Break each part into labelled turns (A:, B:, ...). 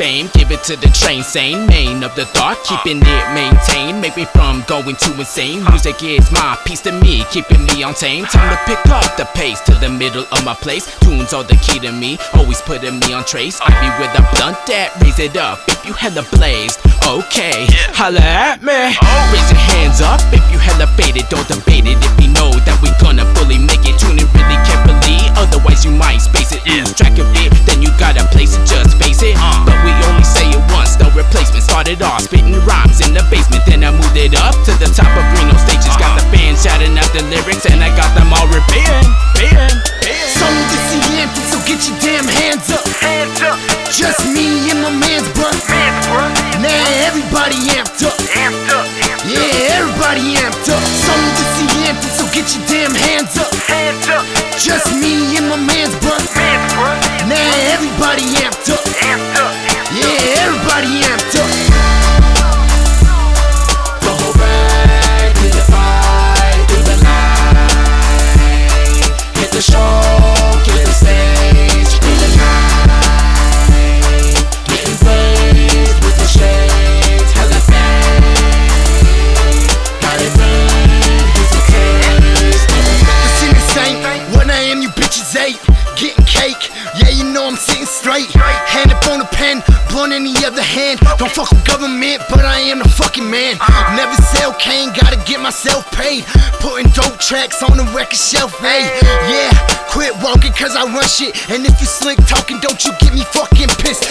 A: fame. Give it to the train sane, main of the thought, keeping it maintained. Make me from going too insane. Music is my piece to me, keeping me on tame. Time to pick up the pace to the middle of my place. Tunes are the key to me, always putting me on trace. I be with a blunt that raise it up if you hella blazed. Okay, holla at me. Raise your hands up if you hella faded. Don't debate it if you know that we gonna fully make it. Tune it really it up to the top of Reno stages. Got the fans shouting out the lyrics, and I got them all repeating, beating, beating.
B: Song this the anthem, so get your damn hands up.
C: Hands up,
B: Just me and my man's bruh.
C: hands, bro.
B: Now everybody amped up.
C: Amped up, amped up.
B: Yeah, everybody amped up. Song this the anthem, so get your damn hands up.
C: Hands up,
B: Just me
A: show,
B: Cake, yeah, you know I'm sitting straight. Hand up on the pen, blunt in the other hand. Don't fuck with government, but I am the fucking man. Never sell cane, gotta get myself paid. Putting dope tracks on the record shelf, hey. Yeah, quit walking cause I run shit. And if you slick talking, don't you get me fucking pissed.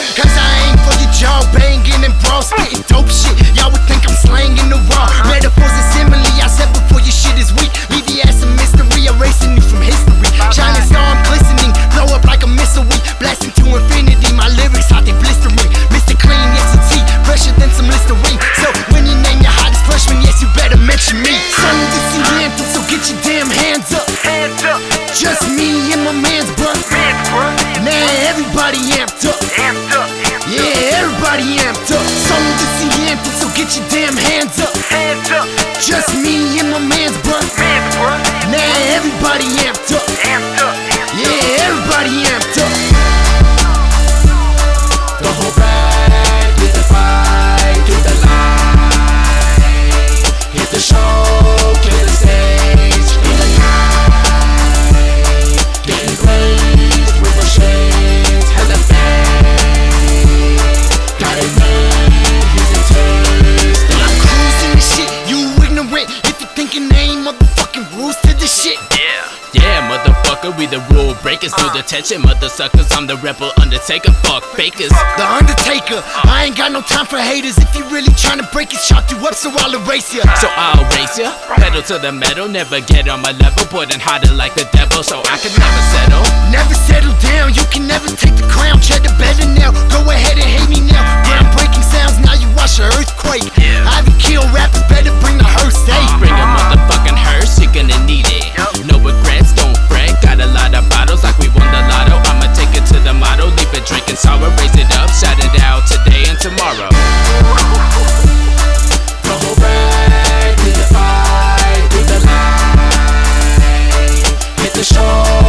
B: Amped up.
C: Amped up, amped.
B: Yeah, everybody amped up. Song this the anthem, so get your damn hands up.
C: Hands up,
B: Just me
A: motherfucker, we the rule breakers through the tension, mother suckers. I'm the rebel undertaker, fuck fakers.
B: The Undertaker, I ain't got no time for haters. If you really tryna break it, chalk you up, so I'll erase ya.
A: So I'll race ya, pedal to the metal, never get on my level, then harder like the devil, so I can never settle.
B: Never settle down, you to show.